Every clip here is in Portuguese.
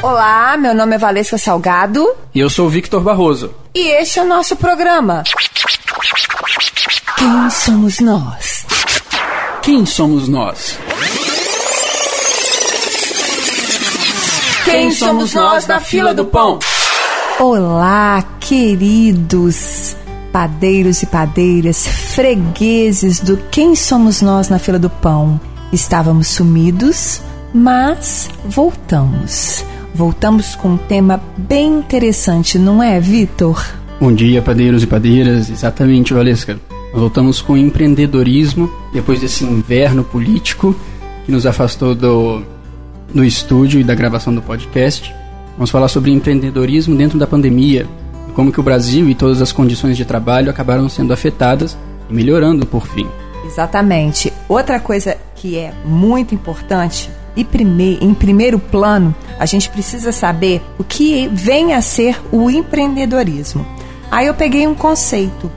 Olá, meu nome é Valesca Salgado. E eu sou o Victor Barroso. E este é o nosso programa. Quem somos nós? Quem somos nós? Quem somos nós na fila do pão? Olá, queridos padeiros e padeiras, fregueses do Quem somos nós na fila do pão. Estávamos sumidos, mas voltamos. Voltamos com um tema bem interessante, não é, Vitor? Bom dia, padeiros e padeiras. Exatamente, Valesca. Voltamos com empreendedorismo depois desse inverno político que nos afastou do, do estúdio e da gravação do podcast. Vamos falar sobre empreendedorismo dentro da pandemia e como que o Brasil e todas as condições de trabalho acabaram sendo afetadas e melhorando por fim. Exatamente. Outra coisa que é muito importante e prime em primeiro plano, a gente precisa saber o que vem a ser o empreendedorismo. Aí eu peguei um conceito.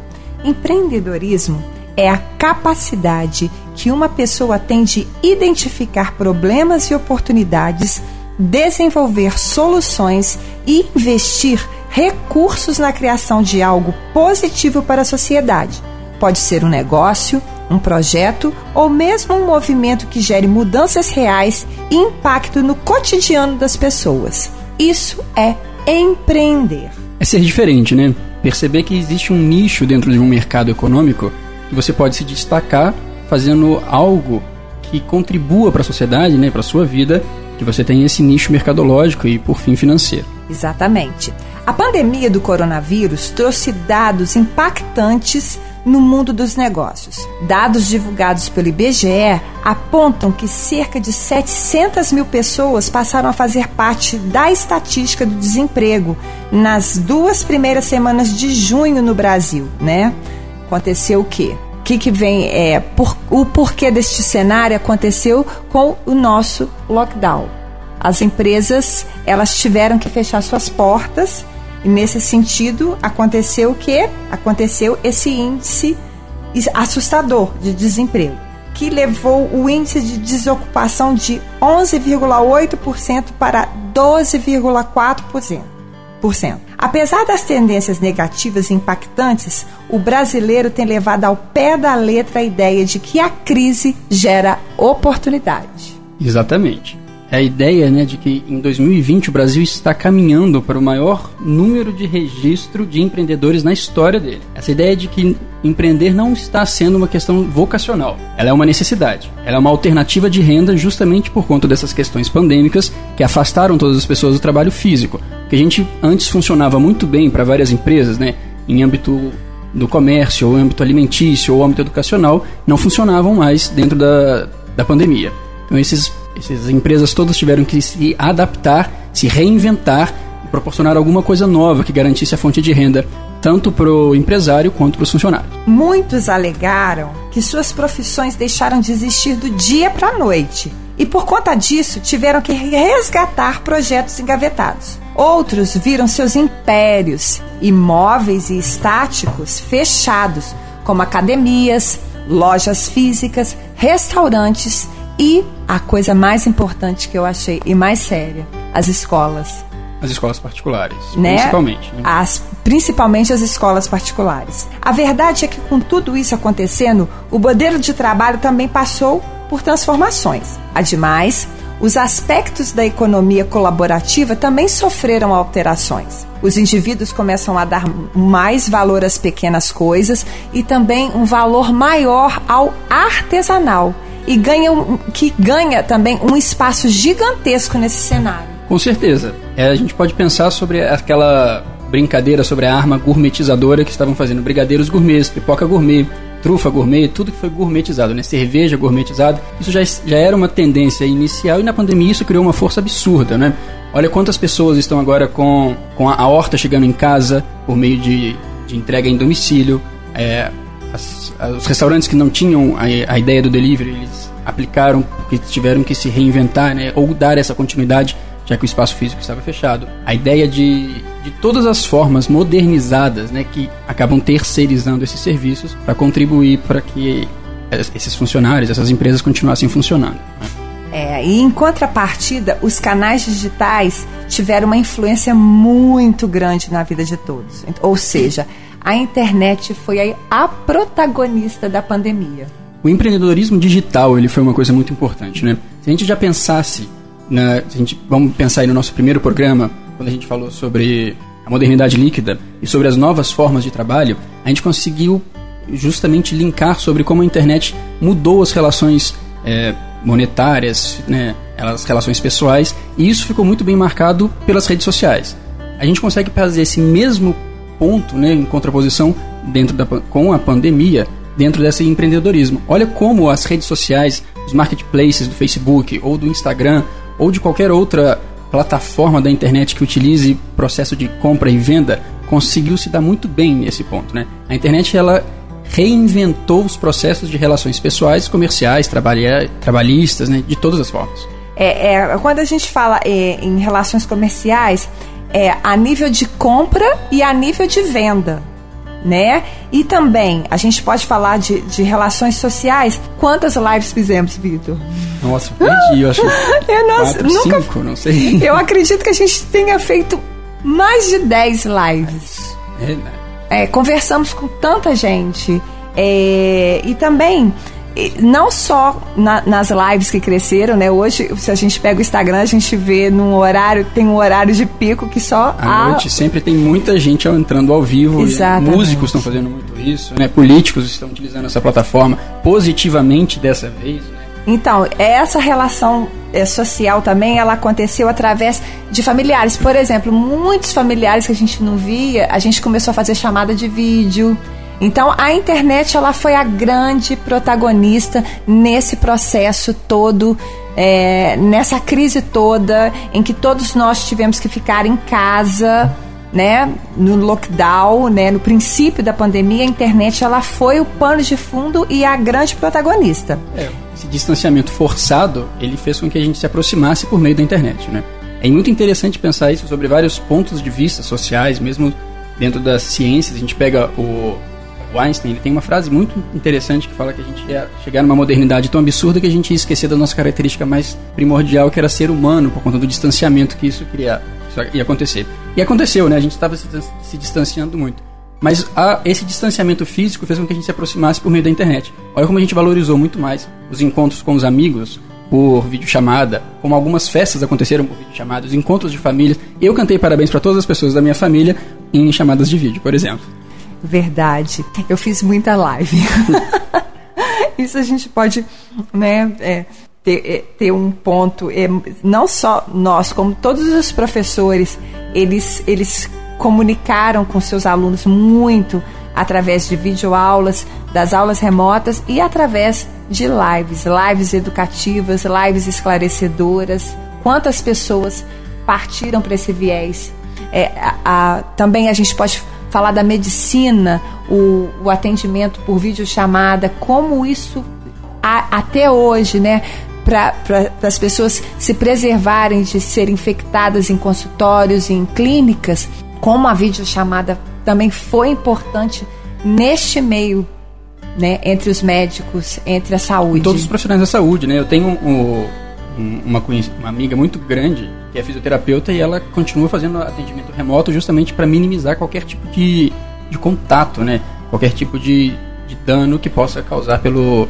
Empreendedorismo é a capacidade que uma pessoa tem de identificar problemas e oportunidades, desenvolver soluções e investir recursos na criação de algo positivo para a sociedade. Pode ser um negócio, um projeto ou mesmo um movimento que gere mudanças reais e impacto no cotidiano das pessoas. Isso é empreender. É ser diferente, né? Perceber que existe um nicho dentro de um mercado econômico e você pode se destacar fazendo algo que contribua para a sociedade, né, para a sua vida, que você tenha esse nicho mercadológico e, por fim, financeiro. Exatamente. A pandemia do coronavírus trouxe dados impactantes no mundo dos negócios. Dados divulgados pelo IBGE apontam que cerca de 700 mil pessoas passaram a fazer parte da estatística do desemprego nas duas primeiras semanas de junho no Brasil, né? Aconteceu o quê? O que, que vem é por, o porquê deste cenário aconteceu com o nosso lockdown. As empresas elas tiveram que fechar suas portas e nesse sentido, aconteceu o que? Aconteceu esse índice assustador de desemprego, que levou o índice de desocupação de 11,8% para 12,4%. Apesar das tendências negativas e impactantes, o brasileiro tem levado ao pé da letra a ideia de que a crise gera oportunidade. Exatamente é a ideia né, de que em 2020 o Brasil está caminhando para o maior número de registro de empreendedores na história dele. Essa ideia de que empreender não está sendo uma questão vocacional, ela é uma necessidade. Ela é uma alternativa de renda justamente por conta dessas questões pandêmicas que afastaram todas as pessoas do trabalho físico. Que a gente antes funcionava muito bem para várias empresas, né, em âmbito do comércio, ou âmbito alimentício, ou âmbito educacional, não funcionavam mais dentro da, da pandemia. Então esses essas empresas todas tiveram que se adaptar, se reinventar e proporcionar alguma coisa nova que garantisse a fonte de renda tanto para o empresário quanto para os funcionários. Muitos alegaram que suas profissões deixaram de existir do dia para a noite e, por conta disso, tiveram que resgatar projetos engavetados. Outros viram seus impérios, imóveis e estáticos fechados, como academias, lojas físicas, restaurantes e a coisa mais importante que eu achei e mais séria, as escolas. As escolas particulares, né? principalmente. Né? As, principalmente as escolas particulares. A verdade é que com tudo isso acontecendo, o modelo de trabalho também passou por transformações. Ademais, os aspectos da economia colaborativa também sofreram alterações. Os indivíduos começam a dar mais valor às pequenas coisas e também um valor maior ao artesanal e ganha, que ganha também um espaço gigantesco nesse cenário. Com certeza. É, a gente pode pensar sobre aquela brincadeira sobre a arma gourmetizadora que estavam fazendo brigadeiros gourmets, pipoca gourmet, trufa gourmet, tudo que foi gourmetizado, né? Cerveja gourmetizada. Isso já, já era uma tendência inicial e na pandemia isso criou uma força absurda, né? Olha quantas pessoas estão agora com, com a, horta chegando em casa por meio de, de entrega em domicílio. É, as, os restaurantes que não tinham a, a, ideia do delivery, eles aplicaram porque tiveram que se reinventar, né, ou dar essa continuidade, já que o espaço físico estava fechado. A ideia de, de todas as formas modernizadas, né, que acabam terceirizando esses serviços para contribuir para que esses funcionários, essas empresas continuassem funcionando. Né? É, e em contrapartida, os canais digitais tiveram uma influência muito grande na vida de todos. Ou seja, a internet foi a protagonista da pandemia. O empreendedorismo digital ele foi uma coisa muito importante, né? Se a gente já pensasse, na, gente, vamos pensar aí no nosso primeiro programa, quando a gente falou sobre a modernidade líquida e sobre as novas formas de trabalho, a gente conseguiu justamente linkar sobre como a internet mudou as relações é, monetárias, né, as relações pessoais, e isso ficou muito bem marcado pelas redes sociais. A gente consegue fazer esse mesmo ponto, né, em contraposição dentro da, com a pandemia, dentro desse empreendedorismo. Olha como as redes sociais, os marketplaces do Facebook ou do Instagram ou de qualquer outra plataforma da internet que utilize processo de compra e venda conseguiu se dar muito bem nesse ponto, né? A internet ela reinventou os processos de relações pessoais, comerciais, trabalhistas, né, de todas as formas. É, é quando a gente fala é, em relações comerciais, é a nível de compra e a nível de venda né? E também, a gente pode falar de, de relações sociais. Quantas lives fizemos, Vitor? Nossa, perdi, eu acho eu não, quatro, nunca, cinco, não sei. Eu acredito que a gente tenha feito mais de 10 lives. É, né? É, conversamos com tanta gente. É, e também não só na, nas lives que cresceram, né? Hoje, se a gente pega o Instagram, a gente vê num horário, tem um horário de pico que só. À noite sempre tem muita gente entrando ao vivo. Exatamente. Músicos estão fazendo muito isso, né? Políticos estão utilizando essa plataforma positivamente dessa vez, né? Então, essa relação é, social também, ela aconteceu através de familiares. Por exemplo, muitos familiares que a gente não via, a gente começou a fazer chamada de vídeo. Então a internet ela foi a grande protagonista nesse processo todo, é, nessa crise toda em que todos nós tivemos que ficar em casa, né, no lockdown, né, no princípio da pandemia, a internet ela foi o pano de fundo e a grande protagonista. É, esse distanciamento forçado ele fez com que a gente se aproximasse por meio da internet, né? É muito interessante pensar isso sobre vários pontos de vista sociais, mesmo dentro das ciências. A gente pega o o Einstein ele tem uma frase muito interessante que fala que a gente ia chegar numa modernidade tão absurda que a gente ia esquecer da nossa característica mais primordial, que era ser humano, por conta do distanciamento que isso, queria, isso ia acontecer. E aconteceu, né? A gente estava se, se, distanciando muito. Mas a, esse distanciamento físico fez com que a gente se aproximasse por meio da internet. Olha como a gente valorizou muito mais os encontros com os amigos por videochamada, como algumas festas aconteceram por videochamada, os encontros de família. Eu cantei parabéns para todas as pessoas da minha família em chamadas de vídeo, por exemplo. Verdade. Eu fiz muita live. Isso a gente pode, né, é, ter, é, ter um ponto. É, não só nós, como todos os professores, eles, eles comunicaram com seus alunos muito através de videoaulas, das aulas remotas e através de lives, lives educativas, lives esclarecedoras. Quantas pessoas partiram para esse viés? É, a, a, também a gente pode falar da medicina, o, o atendimento por videochamada, como isso a, até hoje, né? Para pra, as pessoas se preservarem de serem infectadas em consultórios em clínicas, como a videochamada também foi importante neste meio né, entre os médicos, entre a saúde. Todos os profissionais da saúde, né? Eu tenho um, um, uma, uma amiga muito grande que é fisioterapeuta, e ela continua fazendo atendimento remoto justamente para minimizar qualquer tipo de, de contato, né? Qualquer tipo de, de dano que possa causar pelo,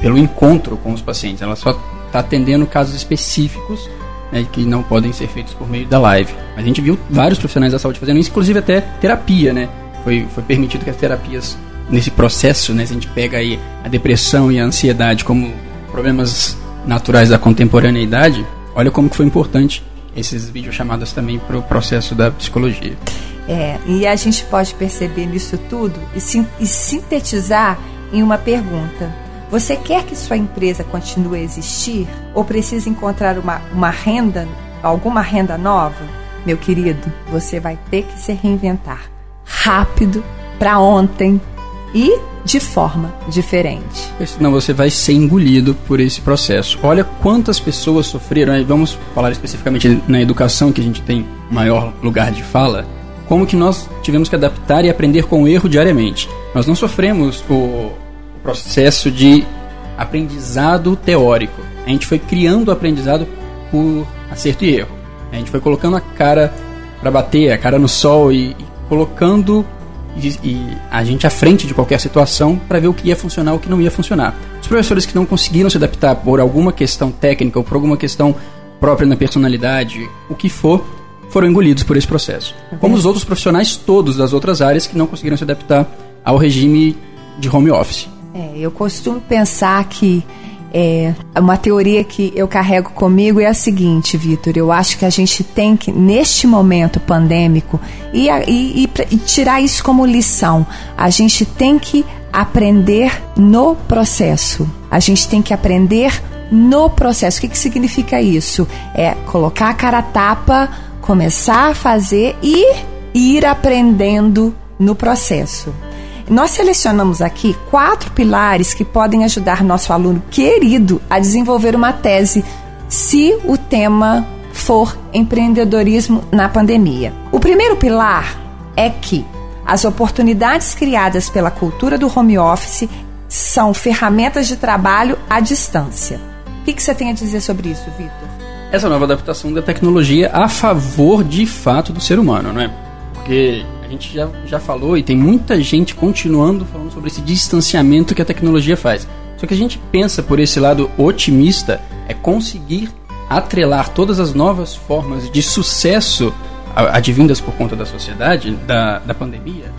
pelo encontro com os pacientes. Ela só está atendendo casos específicos né, que não podem ser feitos por meio da live. A gente viu vários profissionais da saúde fazendo isso, inclusive até terapia, né? Foi, foi permitido que as terapias nesse processo, né? Se a gente pega aí a depressão e a ansiedade como problemas naturais da contemporaneidade, olha como que foi importante esses videochamadas também para o processo da psicologia. É, e a gente pode perceber nisso tudo e, sim, e sintetizar em uma pergunta. Você quer que sua empresa continue a existir ou precisa encontrar uma, uma renda, alguma renda nova? Meu querido, você vai ter que se reinventar rápido, para ontem, e de forma diferente. Senão você vai ser engolido por esse processo. Olha quantas pessoas sofreram, vamos falar especificamente na educação, que a gente tem maior lugar de fala, como que nós tivemos que adaptar e aprender com o erro diariamente. Nós não sofremos o processo de aprendizado teórico. A gente foi criando o aprendizado por acerto e erro. A gente foi colocando a cara para bater, a cara no sol e, e colocando e, e, a gente à frente de qualquer situação para ver o que ia funcionar e o que não ia funcionar. Os professores que não conseguiram se adaptar por alguma questão técnica ou por alguma questão própria na personalidade, o que for, foram engolidos por esse processo. Como os outros profissionais todos das outras áreas que não conseguiram se adaptar ao regime de home office. É, eu costumo pensar que é, uma teoria que eu carrego comigo é a seguinte, Vitor. Eu acho que a gente tem que, neste momento pandêmico, e, e, e, tirar isso como lição. A gente tem que aprender no processo. A gente tem que aprender no processo. O que, que significa isso? É colocar a cara a tapa, começar a fazer e ir aprendendo no processo. Nós selecionamos aqui quatro pilares que podem ajudar nosso aluno querido a desenvolver uma tese se o tema for empreendedorismo na pandemia. O primeiro pilar é que as oportunidades criadas pela cultura do home office são ferramentas de trabalho à distância. O que, você tem a dizer sobre isso, Vitor? Essa nova adaptação da tecnologia a favor de fato do ser humano, não é? Porque gente já, já falou e tem muita gente continuando falando sobre esse distanciamento que a tecnologia faz. Só que a gente pensa por esse lado otimista é conseguir atrelar todas as novas formas de sucesso advindas por conta da sociedade, da, da pandemia,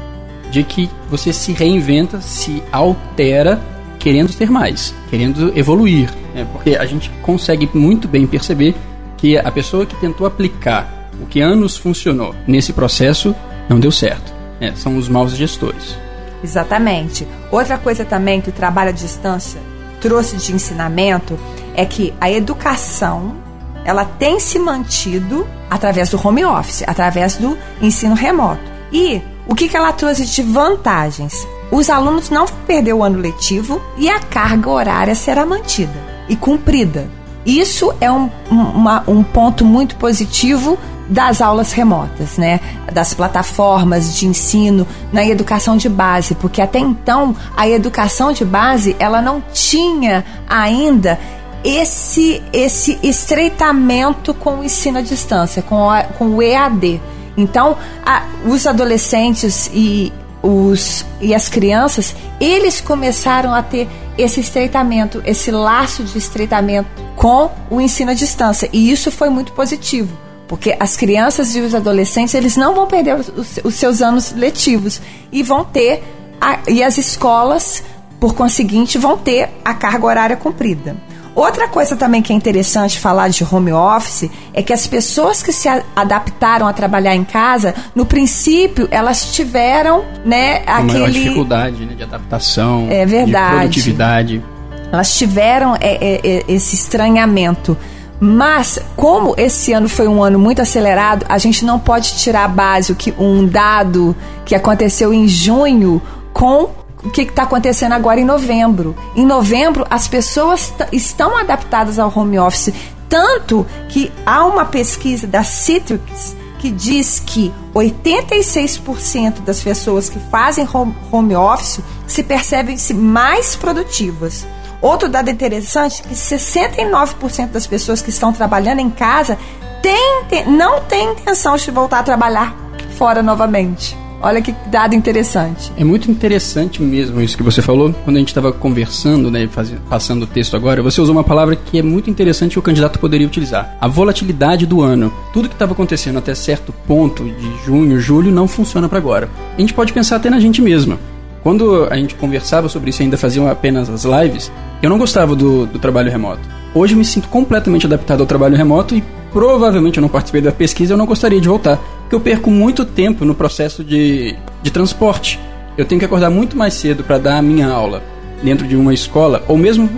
de que você se reinventa, se altera querendo ter mais, querendo evoluir. Né? Porque a gente consegue muito bem perceber que a pessoa que tentou aplicar o que anos funcionou nesse processo não deu certo. É, são os maus gestores. Exatamente. Outra coisa também que o trabalho à distância trouxe de ensinamento é que a educação ela tem se mantido através do home office, através do ensino remoto. E o que, que ela trouxe de vantagens? Os alunos não vão perder o ano letivo e a carga horária será mantida e cumprida. Isso é um, uma, um ponto muito positivo das aulas remotas, né? Das plataformas de ensino na educação de base, porque até então a educação de base ela não tinha ainda esse esse estreitamento com o ensino à distância, com, a, com o EAD. Então, a, os adolescentes e os e as crianças, eles começaram a ter esse estreitamento, esse laço de estreitamento com o ensino à distância, e isso foi muito positivo porque as crianças e os adolescentes eles não vão perder os, os seus anos letivos e vão ter a, e as escolas por conseguinte vão ter a carga horária cumprida. Outra coisa também que é interessante falar de home office é que as pessoas que se adaptaram a trabalhar em casa, no princípio, elas tiveram, né, Uma aquele dificuldade né, de adaptação, é verdade. de produtividade. Elas tiveram é, é, é esse estranhamento. Mas, como esse ano foi um ano muito acelerado, a gente não pode tirar a base que um dado que aconteceu em junho com o que está acontecendo agora em novembro. Em novembro, as pessoas estão adaptadas ao home office, tanto que há uma pesquisa da Citrix que diz que 86% das pessoas que fazem home office se percebem-se mais produtivas. Outro dado interessante é que 69% das pessoas que estão trabalhando em casa tem, não têm intenção de voltar a trabalhar fora novamente. Olha que dado interessante. É muito interessante mesmo isso que você falou. Quando a gente estava conversando, né, fazendo, passando o texto agora, você usou uma palavra que é muito interessante que o candidato poderia utilizar: a volatilidade do ano. Tudo que estava acontecendo até certo ponto de junho, julho, não funciona para agora. A gente pode pensar até na gente mesma. Quando a gente conversava sobre isso ainda faziam apenas as lives, eu não gostava do, do trabalho remoto. Hoje eu me sinto completamente adaptado ao trabalho remoto e provavelmente eu não participei da pesquisa, eu não gostaria de voltar. Porque eu perco muito tempo no processo de, de transporte. Eu tenho que acordar muito mais cedo para dar a minha aula dentro de uma escola, ou mesmo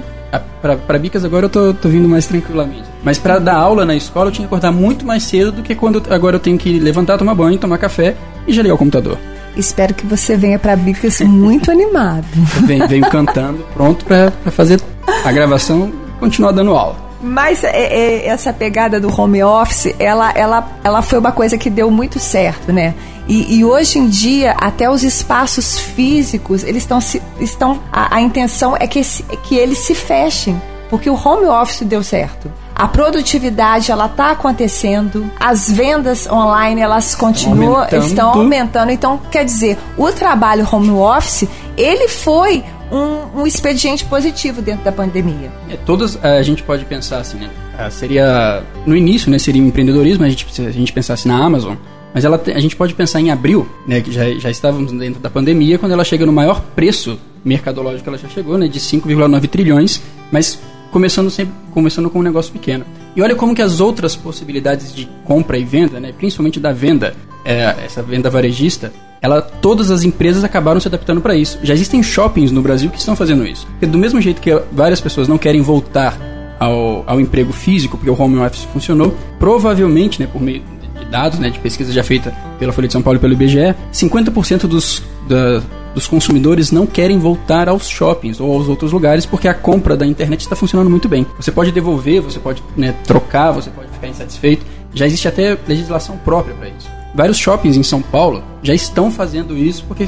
para Bicas agora eu tô, tô vindo mais tranquilamente. Mas para dar aula na escola eu tinha que acordar muito mais cedo do que quando agora eu tenho que levantar, tomar banho, tomar café e já ligar o computador. Espero que você venha para Bicas muito animado. Venho, venho cantando, pronto para fazer a gravação e continuar dando aula. Mas é, é, essa pegada do home office, ela, ela, ela foi uma coisa que deu muito certo, né? E, e hoje em dia, até os espaços físicos, eles estão. estão a, a intenção é que, que eles se fechem, porque o home office deu certo. A produtividade ela está acontecendo, as vendas online elas continuam aumentando. estão aumentando. Então, quer dizer, o trabalho home office ele foi um, um expediente positivo dentro da pandemia. É, todas a gente pode pensar assim, né? Ah, seria no início, né? Seria o empreendedorismo. A gente se a gente pensasse na Amazon, mas ela, a gente pode pensar em abril, né? Que já, já estávamos dentro da pandemia, quando ela chega no maior preço mercadológico que ela já chegou, né? De 5,9 trilhões, mas começando sempre começando com um negócio pequeno. E olha como que as outras possibilidades de compra e venda, né, principalmente da venda, é, essa venda varejista, ela, todas as empresas acabaram se adaptando para isso. Já existem shoppings no Brasil que estão fazendo isso. Porque do mesmo jeito que várias pessoas não querem voltar ao, ao emprego físico, porque o home office funcionou, provavelmente, né, por meio de dados, né, de pesquisa já feita pela Folha de São Paulo e pelo IBGE, 50% dos, da, dos consumidores não querem voltar aos shoppings ou aos outros lugares porque a compra da internet está funcionando muito bem. Você pode devolver, você pode né, trocar, você pode ficar insatisfeito. Já existe até legislação própria para isso. Vários shoppings em São Paulo já estão fazendo isso porque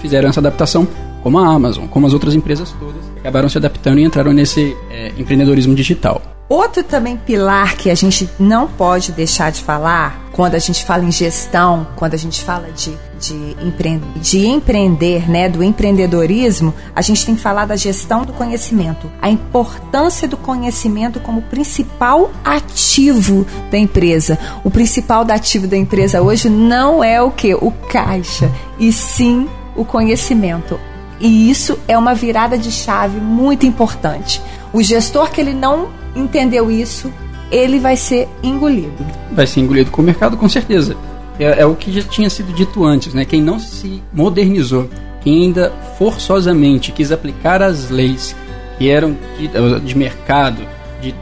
fizeram essa adaptação, como a Amazon, como as outras empresas todas, acabaram se adaptando e entraram nesse é, empreendedorismo digital. Outro também pilar que a gente não pode deixar de falar quando a gente fala em gestão, quando a gente fala de, de, empre de empreender, né, do empreendedorismo, a gente tem que falar da gestão do conhecimento, a importância do conhecimento como principal ativo da empresa. O principal ativo da empresa hoje não é o que? O caixa, e sim o conhecimento. E isso é uma virada de chave muito importante. O gestor que ele não entendeu isso, ele vai ser engolido. Vai ser engolido com o mercado, com certeza. É, é, o que já tinha sido dito antes, né? Quem não se modernizou, quem ainda forçosamente quis aplicar as leis que eram de, de mercado, de,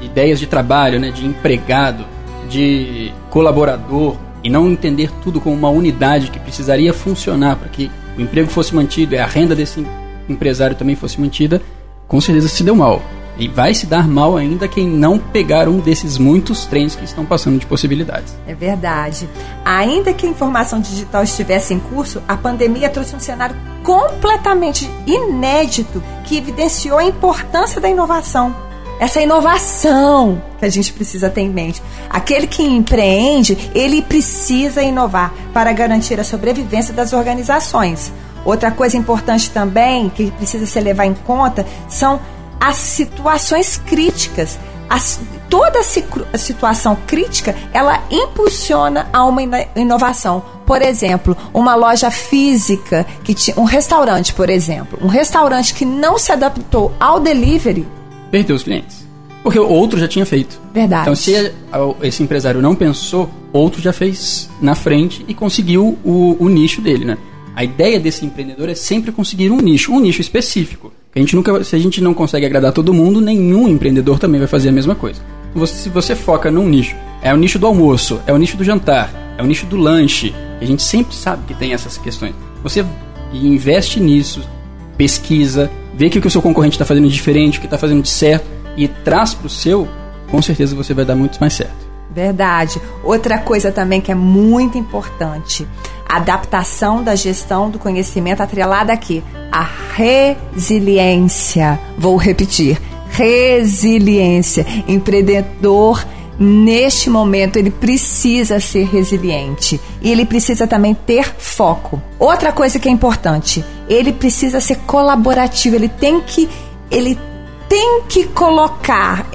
de, ideias de trabalho, né? De empregado, de colaborador e não entender tudo como uma unidade que precisaria funcionar para que o emprego fosse mantido e a renda desse empresário também fosse mantida, com certeza se deu mal. E vai se dar mal ainda quem não pegar um desses muitos trens que estão passando de possibilidades. É verdade. Ainda que a informação digital estivesse em curso, a pandemia trouxe um cenário completamente inédito que evidenciou a importância da inovação. Essa inovação que a gente precisa ter em mente. Aquele que empreende, ele precisa inovar para garantir a sobrevivência das organizações. Outra coisa importante também que precisa ser levar em conta são as situações críticas. As, toda a situação crítica ela impulsiona a uma inovação. Por exemplo, uma loja física que tinha um restaurante, por exemplo, um restaurante que não se adaptou ao delivery perdeu os clientes. Porque o outro já tinha feito. Verdade. Então, se esse empresário não pensou, outro já fez na frente e conseguiu o, o nicho dele, né? A ideia desse empreendedor é sempre conseguir um nicho, um nicho específico. A gente nunca, se a gente não consegue agradar todo mundo, nenhum empreendedor também vai fazer a mesma coisa. Você, se você foca num nicho, é o nicho do almoço, é o nicho do jantar, é o nicho do lanche, a gente sempre sabe que tem essas questões. Você investe nisso, pesquisa, vê o que o seu concorrente está fazendo de diferente, o que está fazendo de certo e traz para o seu, com certeza você vai dar muito mais certo. Verdade. Outra coisa também que é muito importante adaptação da gestão do conhecimento atrelada aqui a resiliência. Vou repetir, resiliência. Empreendedor neste momento ele precisa ser resiliente e ele precisa também ter foco. Outra coisa que é importante, ele precisa ser colaborativo, ele tem que ele tem que colocar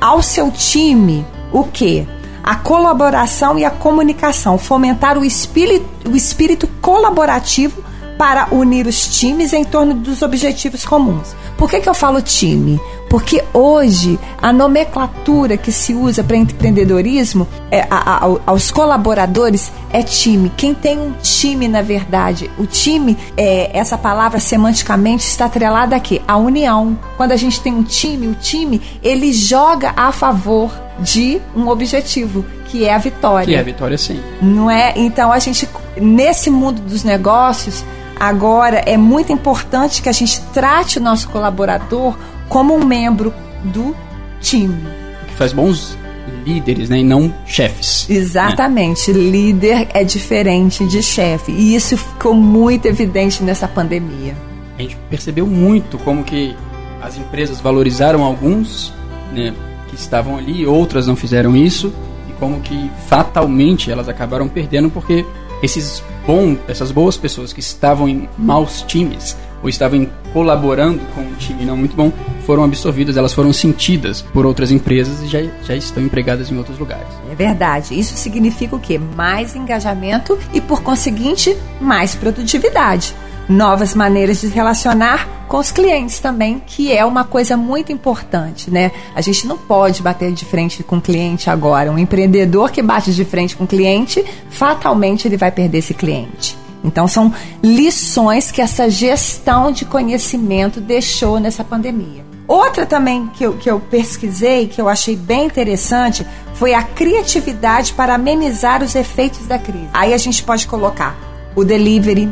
ao seu time o que? A colaboração e a comunicação, fomentar o espírito, o espírito colaborativo para unir os times em torno dos objetivos comuns. Por que, que eu falo time? Porque hoje a nomenclatura que se usa para empreendedorismo é, a, a, aos colaboradores é time. Quem tem um time, na verdade, o time, é, essa palavra semanticamente está atrelada aqui, a união. Quando a gente tem um time, o time ele joga a favor de um objetivo, que é a vitória. Que é a vitória, sim. Não é? Então a gente nesse mundo dos negócios, agora é muito importante que a gente trate o nosso colaborador como um membro do time. Que faz bons líderes, né, e não chefes. Exatamente. Né? Líder é diferente de chefe. E isso ficou muito evidente nessa pandemia. A gente percebeu muito como que as empresas valorizaram alguns né, que estavam ali, outras não fizeram isso, e como que fatalmente elas acabaram perdendo porque esses bom, essas boas pessoas que estavam em maus times ou estavam colaborando com um time não muito bom, foram absorvidas, elas foram sentidas por outras empresas e já, já estão empregadas em outros lugares. É verdade. Isso significa o quê? Mais engajamento e, por conseguinte, mais produtividade. Novas maneiras de relacionar com os clientes também, que é uma coisa muito importante, né? A gente não pode bater de frente com o cliente agora. Um empreendedor que bate de frente com o cliente, fatalmente ele vai perder esse cliente. Então, são lições que essa gestão de conhecimento deixou nessa pandemia. Outra também que eu, que eu pesquisei, que eu achei bem interessante, foi a criatividade para amenizar os efeitos da crise. Aí a gente pode colocar o delivery,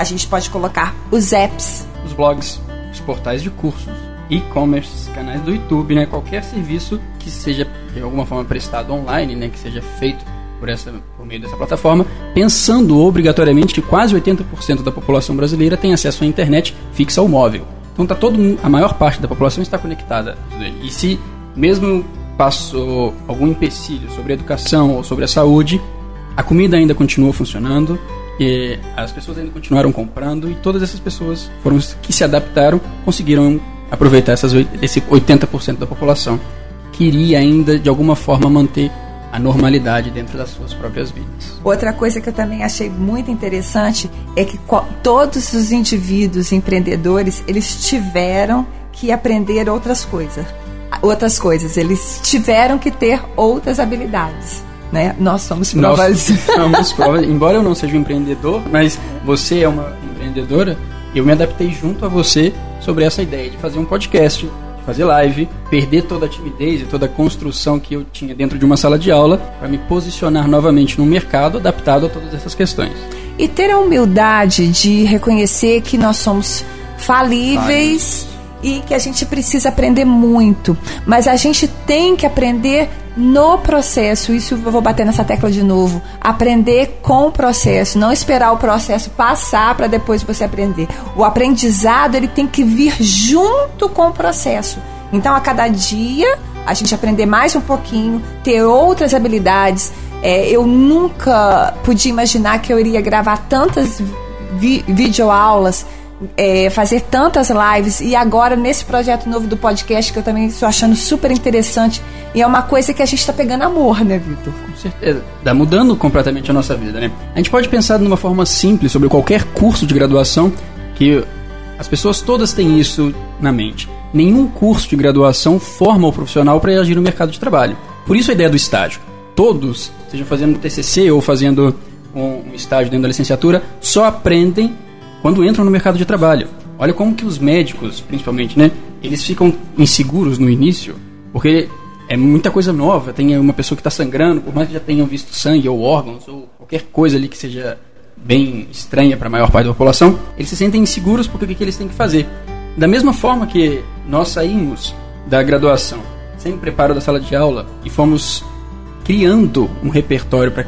a gente pode colocar os apps, os blogs, os portais de cursos, e-commerce, canais do YouTube, né? Qualquer serviço que seja de alguma forma prestado online, né? Que seja feito por, essa, por meio dessa plataforma, pensando obrigatoriamente que quase 80% da população brasileira tem acesso à internet fixa ou móvel. Então tá todo a maior parte da população está conectada. E se mesmo passou algum empecilho sobre a educação ou sobre a saúde, a comida ainda continua funcionando, e as pessoas ainda continuaram comprando e todas essas pessoas foram que se adaptaram, conseguiram aproveitar essas, esse 80% da população que iria ainda de alguma forma manter a normalidade dentro das suas próprias vidas. Outra coisa que eu também achei muito interessante é que todos os indivíduos empreendedores, eles tiveram que aprender outras coisas. Outras coisas, eles tiveram que ter outras habilidades. Né? Nós somos provas. Nós somos provas. Embora eu não seja um empreendedor, mas você é uma empreendedora, eu me adaptei junto a você sobre essa ideia de fazer um podcast, fazer live, perder toda a timidez e toda a construção que eu tinha dentro de uma sala de aula para me posicionar novamente no mercado adaptado a todas essas questões. E ter a humildade de reconhecer que nós somos falíveis e que a gente precisa aprender muito, mas a gente tem que aprender no processo. Isso eu vou bater nessa tecla de novo. Aprender com o processo, não esperar o processo passar para depois você aprender. O aprendizado ele tem que vir junto com o processo. Então, a cada dia, a gente aprender mais um pouquinho, ter outras habilidades. É, eu nunca podia imaginar que eu iria gravar tantas vi videoaulas é, fazer tantas lives e agora nesse projeto novo do podcast que eu também estou achando super interessante e é uma coisa que a gente está pegando amor, né, Vitor? Com certeza. Está mudando completamente a nossa vida, né? A gente pode pensar de uma forma simples sobre qualquer curso de graduação que as pessoas todas têm isso na mente. Nenhum curso de graduação forma o profissional para agir no mercado de trabalho. Por isso a ideia do estágio. Todos, sejam fazendo TCC ou fazendo um estágio dentro da licenciatura, só aprendem quando entram no mercado de trabalho. Olha como que os médicos, principalmente, né, eles ficam inseguros no início, porque é muita coisa nova. Tem uma pessoa que está sangrando, por mais que já tenham visto sangue ou órgãos ou qualquer coisa ali que seja bem estranha para a maior parte da população, eles se sentem inseguros porque o que, que eles têm que fazer. Da mesma forma que nós saímos da graduação sem preparo da sala de aula e fomos criando um repertório para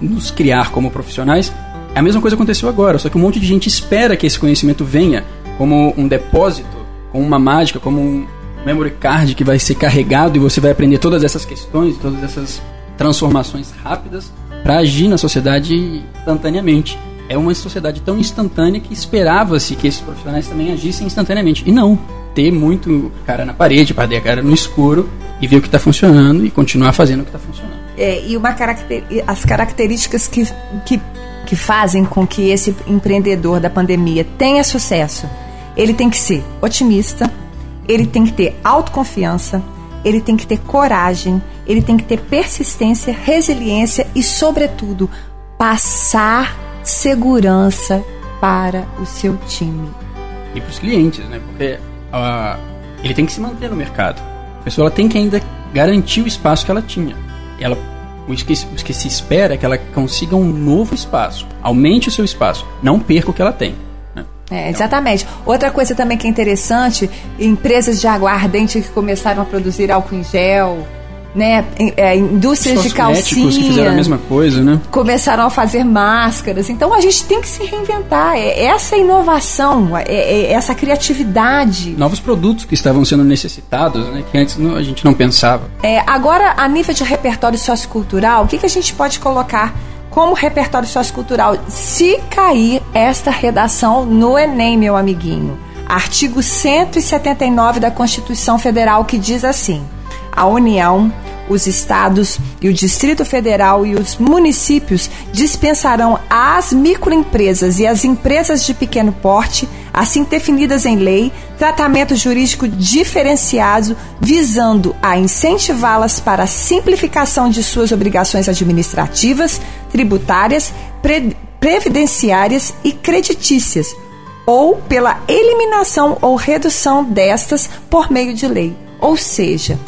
nos criar como profissionais, a mesma coisa aconteceu agora, só que um monte de gente espera que esse conhecimento venha como um depósito, como uma mágica, como um memory card que vai ser carregado e você vai aprender todas essas questões, todas essas transformações rápidas para agir na sociedade instantaneamente. É uma sociedade tão instantânea que esperava-se que esses profissionais também agissem instantaneamente. E não, ter muito cara na parede, perder a cara no escuro e ver o que está funcionando e continuar fazendo o que está funcionando. É, e uma caracter, as características que, que que fazem com que esse empreendedor da pandemia tenha sucesso, ele tem que ser otimista, ele tem que ter autoconfiança, ele tem que ter coragem, ele tem que ter persistência, resiliência e, sobretudo, passar segurança para o seu time. E para os clientes, né? Porque uh, ele tem que se manter no mercado. A pessoa tem que ainda garantir o espaço que ela tinha. Ela o que, o que se espera é que ela consiga um novo espaço. Aumente o seu espaço. Não perca o que ela tem. Né? É, exatamente. Outra coisa também que é interessante, empresas de aguardente que começaram a produzir álcool em gel, né, é, indústrias de calcinha que fizeram a mesma coisa, né? Começaram a fazer máscaras. Então a gente tem que se reinventar. É essa inovação, é, é essa criatividade. Novos produtos que estavam sendo necessitados, né, que antes não, a gente não pensava. É, agora, a nível de repertório sociocultural, o que, que a gente pode colocar como repertório sociocultural se cair esta redação no Enem, meu amiguinho? Artigo 179 da Constituição Federal que diz assim: a União, os estados e o Distrito Federal e os municípios dispensarão às microempresas e às empresas de pequeno porte, assim definidas em lei, tratamento jurídico diferenciado, visando a incentivá-las para a simplificação de suas obrigações administrativas, tributárias, pre previdenciárias e creditícias, ou pela eliminação ou redução destas por meio de lei. Ou seja,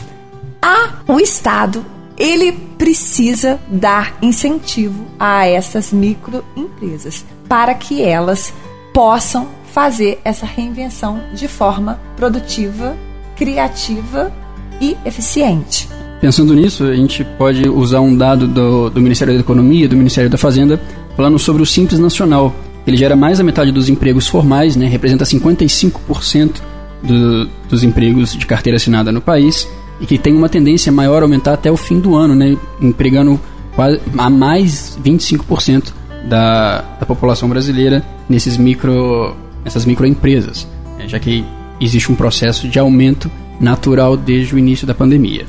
o Estado ele precisa dar incentivo a essas microempresas para que elas possam fazer essa reinvenção de forma produtiva, criativa e eficiente. Pensando nisso, a gente pode usar um dado do, do Ministério da Economia, do Ministério da Fazenda, falando sobre o Simples Nacional. Ele gera mais da metade dos empregos formais, né, representa 55% do, dos empregos de carteira assinada no país e que tem uma tendência maior a aumentar até o fim do ano, né, empregando quase, a mais 25% da, da população brasileira nesses micro, nessas microempresas, né, já que existe um processo de aumento natural desde o início da pandemia.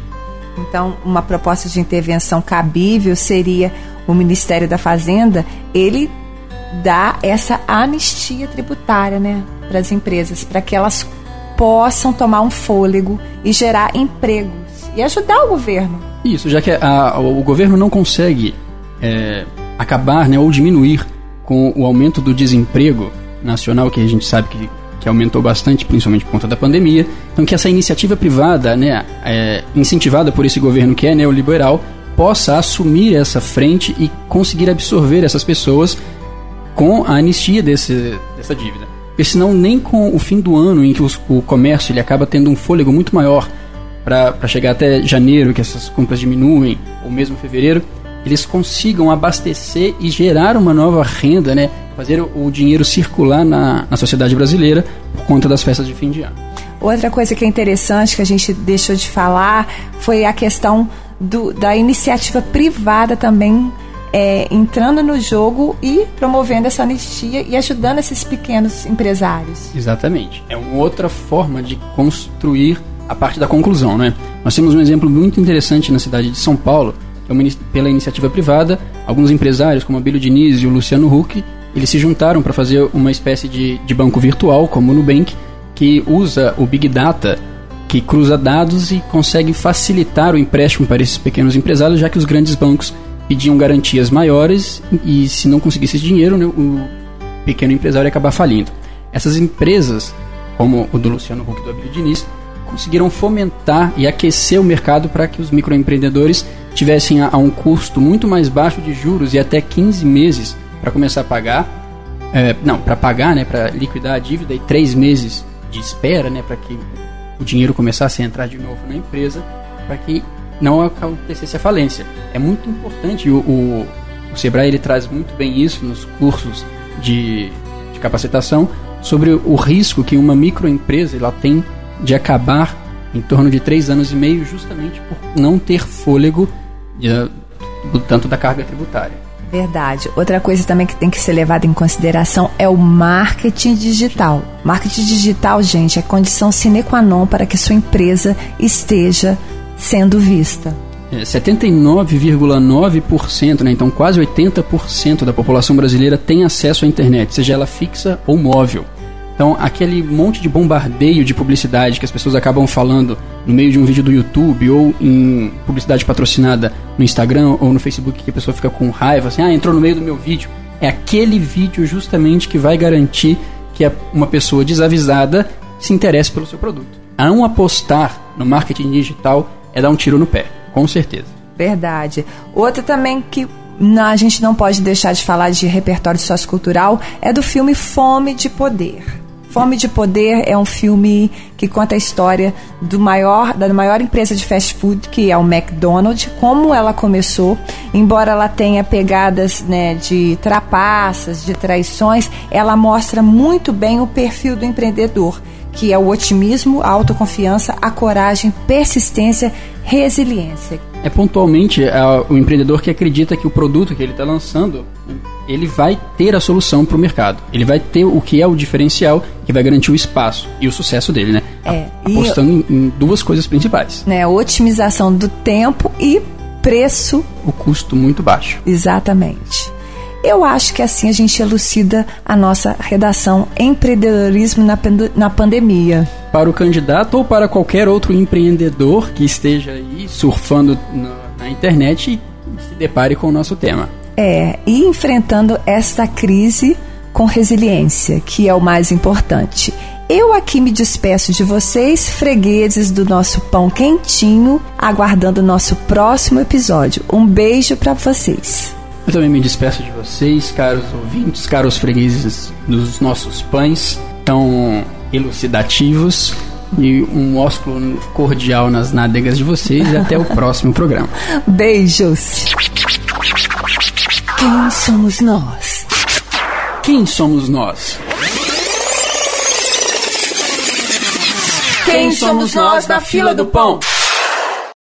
Então, uma proposta de intervenção cabível seria o Ministério da Fazenda, ele dá essa anistia tributária, né, para as empresas, para que elas possam tomar um fôlego e gerar empregos e ajudar o governo. Isso, já que a, o governo não consegue é, acabar né, ou diminuir com o aumento do desemprego nacional, que a gente sabe que, que aumentou bastante, principalmente por conta da pandemia. Então, que essa iniciativa privada, né, é, incentivada por esse governo que é neoliberal, possa assumir essa frente e conseguir absorver essas pessoas com a anistia desse, dessa dívida. Porque senão nem com o fim do ano em que os, o comércio ele acaba tendo um fôlego muito maior para chegar até janeiro, que essas compras diminuem, ou mesmo fevereiro, eles consigam abastecer e gerar uma nova renda, né? Fazer o, dinheiro circular na, na sociedade brasileira por conta das festas de fim de ano. Outra coisa que é interessante que a gente deixou de falar foi a questão do, da iniciativa privada também é, entrando no jogo e promovendo essa anistia e ajudando esses pequenos empresários. Exatamente. É uma outra forma de construir a parte da conclusão, né? Nós temos um exemplo muito interessante na cidade de São Paulo, é uma, pela iniciativa privada, alguns empresários como Abílio Diniz e o Luciano Huck, eles se juntaram para fazer uma espécie de, de banco virtual, como o Nubank, que usa o Big Data que cruza dados e consegue facilitar o empréstimo para esses pequenos empresários, já que os grandes bancos pediam garantias maiores e se não conseguisse dinheiro, né, o pequeno empresário ia acabar falindo. Essas empresas, como o do Luciano Huck e do Abílio Diniz, conseguiram fomentar e aquecer o mercado para que os microempreendedores tivessem a, a, um custo muito mais baixo de juros e até 15 meses para começar a pagar, é, não, para pagar, né, para liquidar a dívida e três meses de espera, né, para que o dinheiro começasse a entrar de novo na empresa, para que não acontecesse a falência. É muito importante, o, o, o Sebrae ele traz muito bem isso nos cursos de, de capacitação, sobre o risco que uma microempresa ela tem de acabar em torno de três anos e meio justamente por não ter fôlego de, do tanto da carga tributária. Verdade. Outra coisa também que tem que ser levada em consideração é o marketing digital. Marketing digital, gente, é condição sine qua non para que sua empresa esteja sendo vista. É, 79,9%, né, então quase 80% da população brasileira tem acesso à internet, seja ela fixa ou móvel. Então, aquele monte de bombardeio de publicidade que as pessoas acabam falando no meio de um vídeo do YouTube ou em publicidade patrocinada no Instagram ou no Facebook que a pessoa fica com raiva, assim, ah, entrou no meio do meu vídeo. É aquele vídeo justamente que vai garantir que uma pessoa desavisada se interesse pelo seu produto. A não apostar no marketing digital é dar um tiro no pé, com certeza. Verdade. Outra também que a gente não pode deixar de falar de repertório sociocultural, é do filme Fome de Poder. Fome de Poder é um filme que conta a história do maior, da maior empresa de fast food, que é o McDonald's, como ela começou. Embora ela tenha pegadas né, de trapaças, de traições, ela mostra muito bem o perfil do empreendedor, que é o otimismo, a autoconfiança, a coragem, persistência, resiliência. É pontualmente é, o empreendedor que acredita que o produto que ele está lançando ele vai ter a solução para o mercado. Ele vai ter o que é o diferencial que vai garantir o espaço e o sucesso dele, né? É, Apostando em duas coisas principais. Né, otimização do tempo e preço. O custo muito baixo. Exatamente. Eu acho que assim a gente elucida a nossa redação Empreendedorismo na, na Pandemia. Para o candidato ou para qualquer outro empreendedor que esteja aí surfando na, na internet e se depare com o nosso tema. É, e enfrentando esta crise com resiliência, que é o mais importante. Eu aqui me despeço de vocês, fregueses do nosso pão quentinho, aguardando o nosso próximo episódio. Um beijo para vocês. Eu também me despeço de vocês, caros ouvintes, caros fregueses dos nossos pães, tão elucidativos. E um ósculo cordial nas nádegas de vocês e até o próximo programa. Beijos! Quem somos nós? Quem somos nós? Quem somos nós na fila do pão?